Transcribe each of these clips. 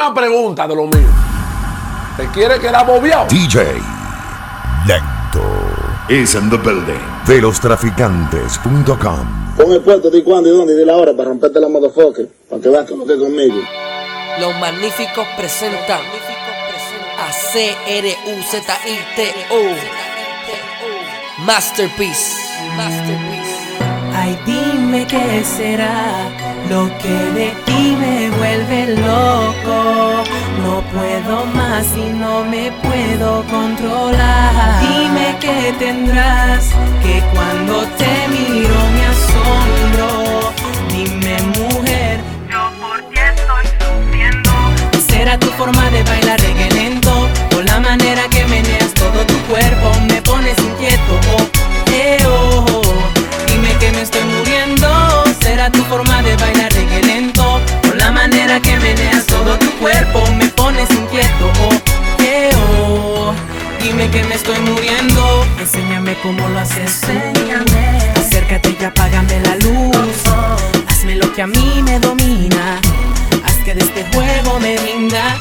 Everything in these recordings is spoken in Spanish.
una pregunta de lo mío. ¿Te quiere quedar bobeado? DJ Necto is in the building. De los traficantes.com. Pon el puesto, di cuándo y dónde y di la hora para romperte la motherfucker. Para que veas que no estés conmigo. Los magníficos presentan a C-R-U-Z-I-T-O Masterpiece. Masterpiece. Ay, dime qué será lo que de ti me vuelve loco. No puedo más y no me puedo controlar. Dime qué tendrás que cuando te miro me asombro. Dime, mujer, yo por ti estoy sufriendo. Será tu forma de bailar reggae manera que meneas todo tu cuerpo me pones inquieto. Oh, eh, oh. Dime que me estoy muriendo. Enséñame cómo lo haces. Enséñame. Acércate y apágame la luz. Hazme lo que a mí me domina. Haz que de este juego me rinda.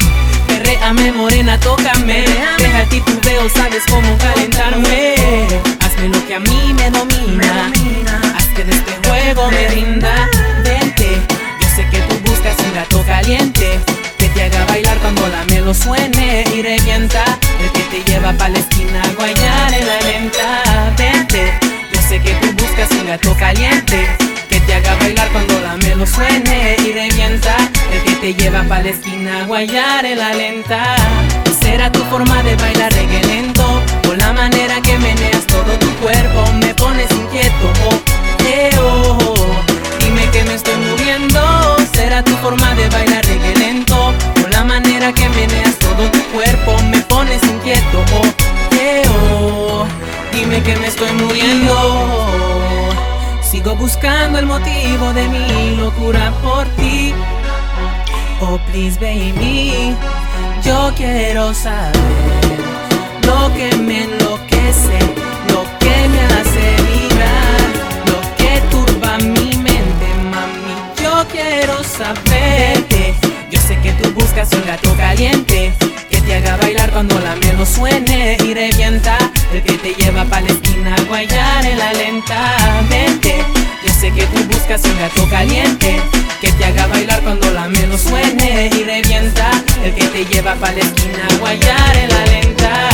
Perréame morena, tócame. Deja ti tu veo, sabes cómo calentarme. Hazme lo que a mí me domina. Haz que de este juego me rinda. Gato caliente. Que te haga bailar cuando la melo suene y revienta. El que te lleva pa' la esquina a guayar en la lenta. Vente, yo sé que tú buscas un gato caliente. Que te haga bailar cuando la melo suene y revienta. El que te lleva pa' la esquina a guayar en la lenta. Será tu forma de bailar reggae lento. Baby. Yo quiero saber lo que me enloquece, lo que me hace vibrar, lo que turba mi mente, mami. Yo quiero saberte. Yo sé que tú buscas un gato caliente que te haga bailar cuando la melo suene y revienta. El que te lleva pa' la esquina a guayar en la lenta. Vente. Yo sé que tú buscas un gato caliente que te haga bailar cuando la melo suene y revienta. El que te lleva pa' la esquina guayar en la lenta.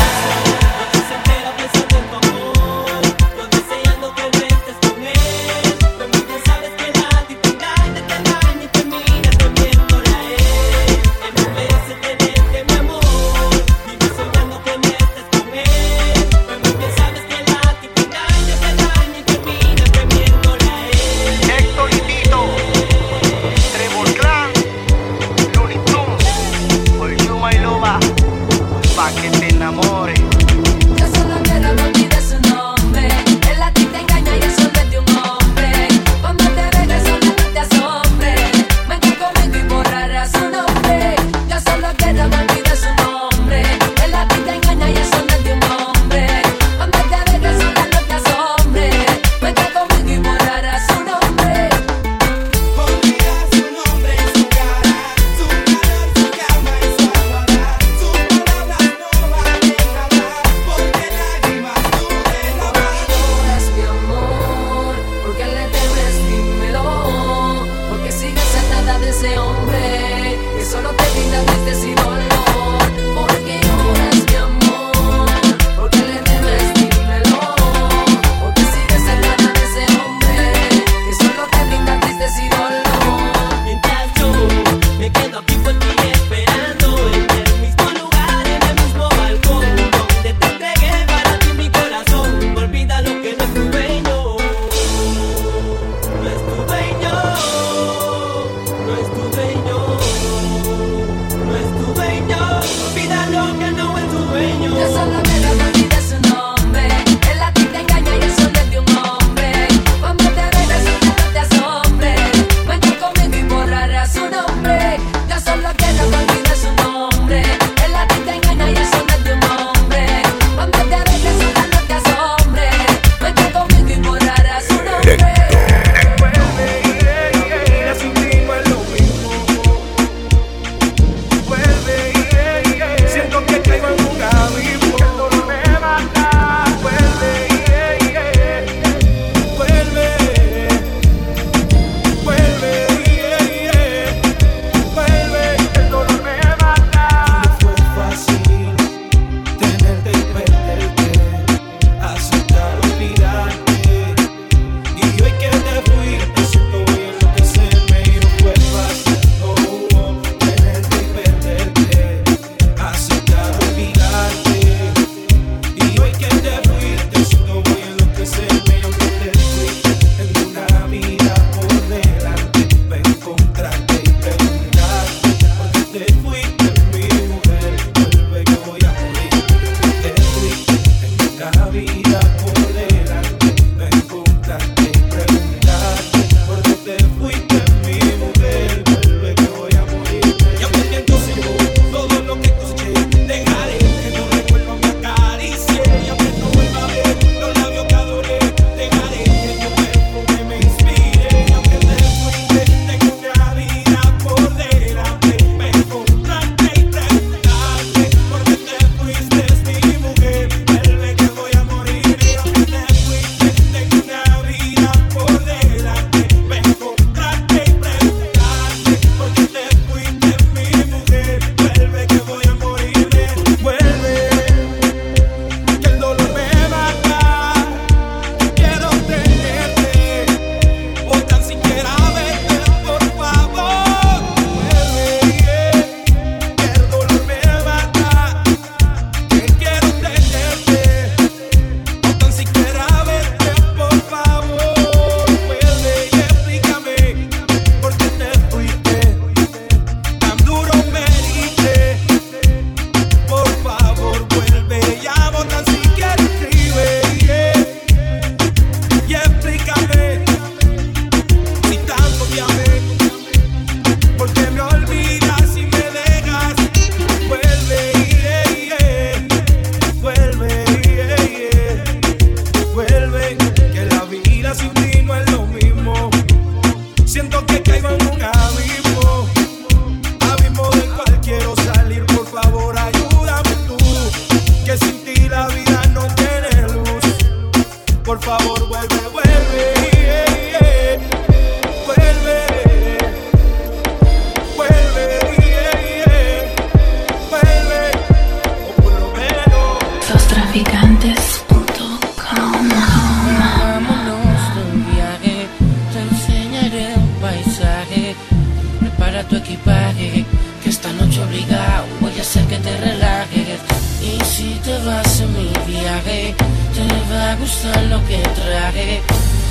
para tu equipaje Que esta noche obligado voy a hacer que te relajes. Y si te vas en mi viaje Te va a gustar lo que traje.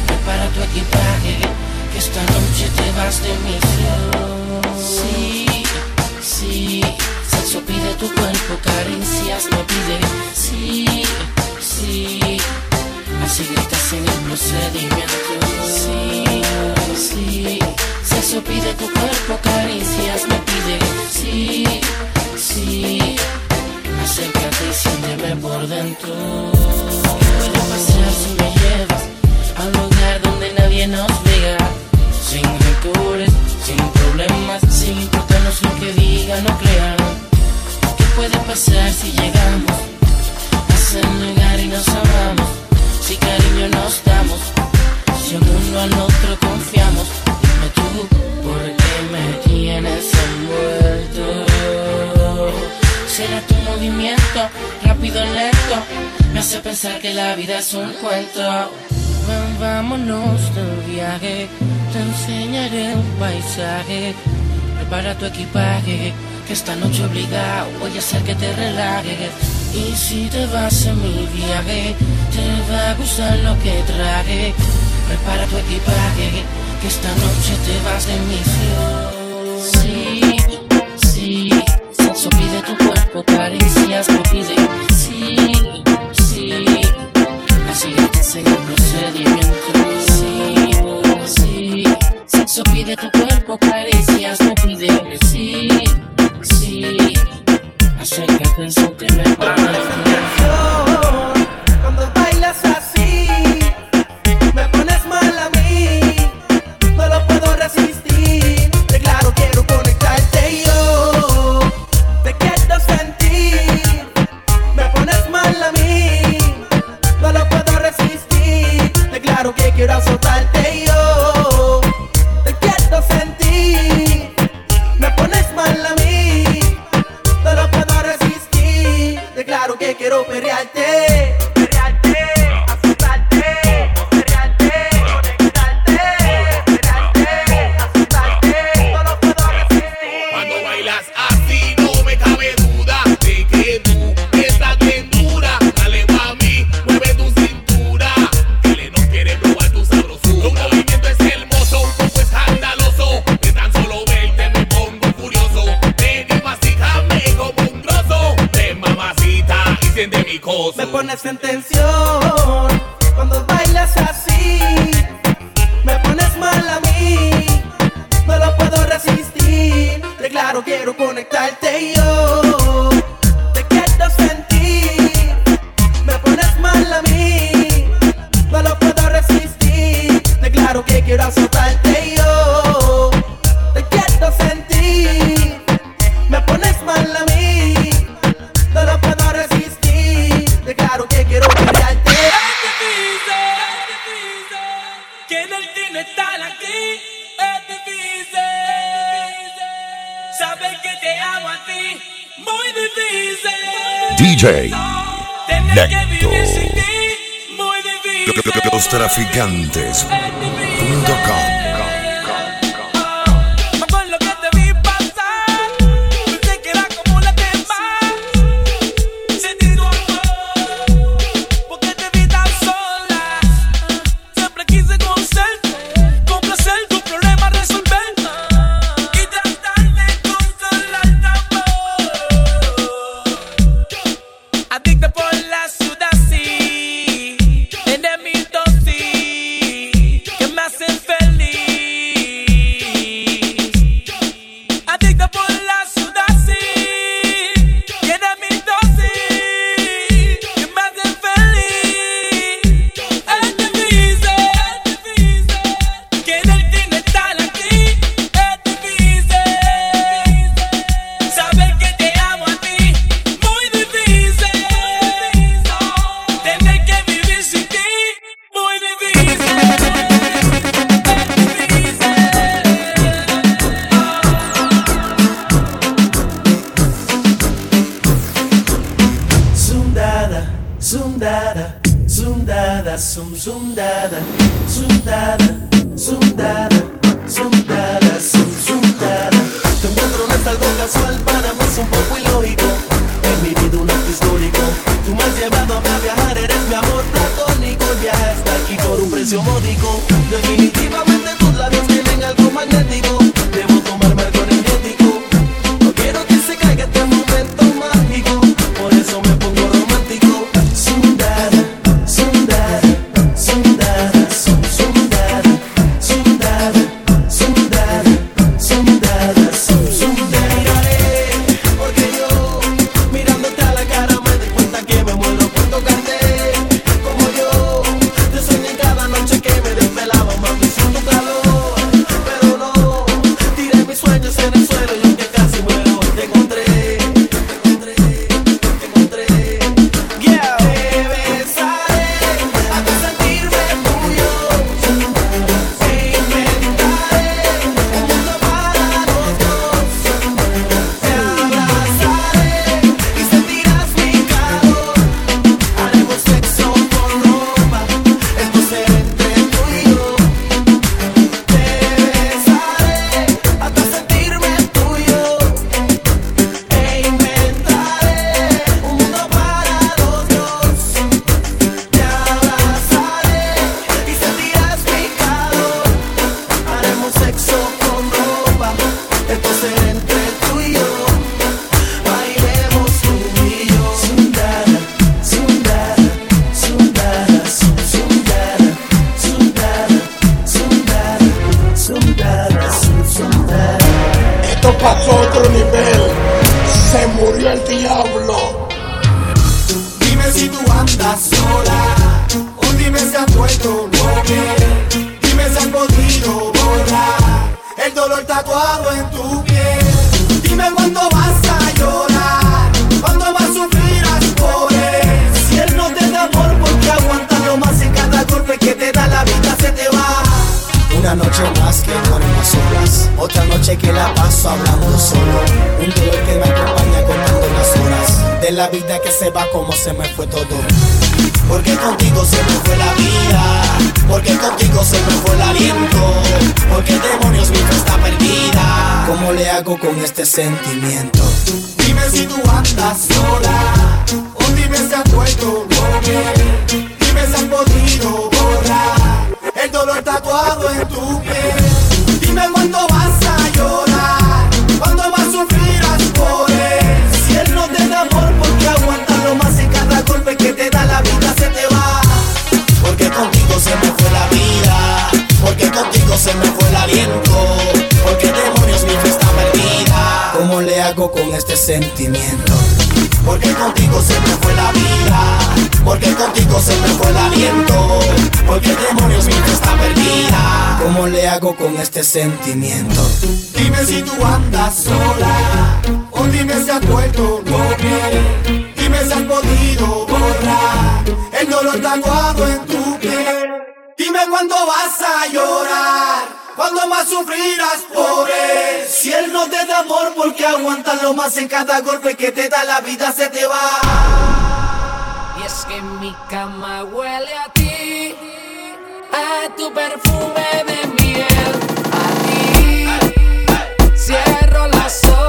Prepara tu equipaje Que esta noche te vas de misión Sí, sí Sexo pide tu cuerpo, caricias no pide. Sí, sí Así que estás en el procedimiento. Sí sí, sexo pide tu cuerpo, caricias me pide. Sí, sí, acércate y siénteme por dentro. Vámonos del viaje, te enseñaré un paisaje. Prepara tu equipaje, que esta noche obligado voy a hacer que te relajes. Y si te vas en mi viaje, te va a gustar lo que traje. Prepara tu equipaje, que esta noche te vas de misión. Sí, sí, sexo pide tu cuerpo, caricias me pide. El procedimiento. Sí, sí, sexo pide tu cuerpo, caricias me pide. Sí, sí, acércate, siénteme por claro quiero Difícil. Los traficantes.com zum dada, zum dada, zum zum dada, zum dada, encuentro no es algo casual, para mí es un poco ilógico. He vivido un acto histórico. Tú me has llevado a viajar, eres mi amor platónico. El viaje está aquí por un precio módico. Definitivamente. Hablando solo Un dolor que me acompaña contando las horas De la vida que se va como se me fue todo Porque contigo se me fue la vida, porque contigo se me fue el aliento, porque demonios mi fe está perdida. ¿Cómo le hago con este sentimiento? Dime si tú andas sola, o dime si has vuelto novia, dime si has podido borrar el dolor tatuado en tu piel. Este sentimiento? Porque contigo se me fue la vida, porque contigo se me fue el aliento, porque demonios mi está perdida. ¿Cómo le hago con este sentimiento? Dime si tú andas sola, o dime si has vuelto novia, dime si has podido borrar el dolor tatuado en tu piel. Dime cuándo vas a llorar, cuándo más sufrirás él. Si él no te da amor, porque aguantarlo más en cada golpe que te da la vida se te va. Y es que mi cama huele a ti, a tu perfume de miel, a ti. Cierro los ojos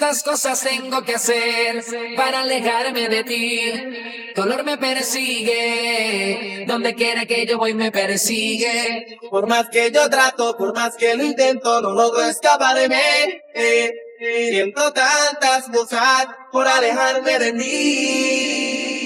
cuántas cosas tengo que hacer para alejarme de ti. Dolor me persigue, donde quiera que yo voy me persigue. Por más que yo trato, por más que lo intento, no logro escaparme. Siento tantas cosas por alejarme de ti.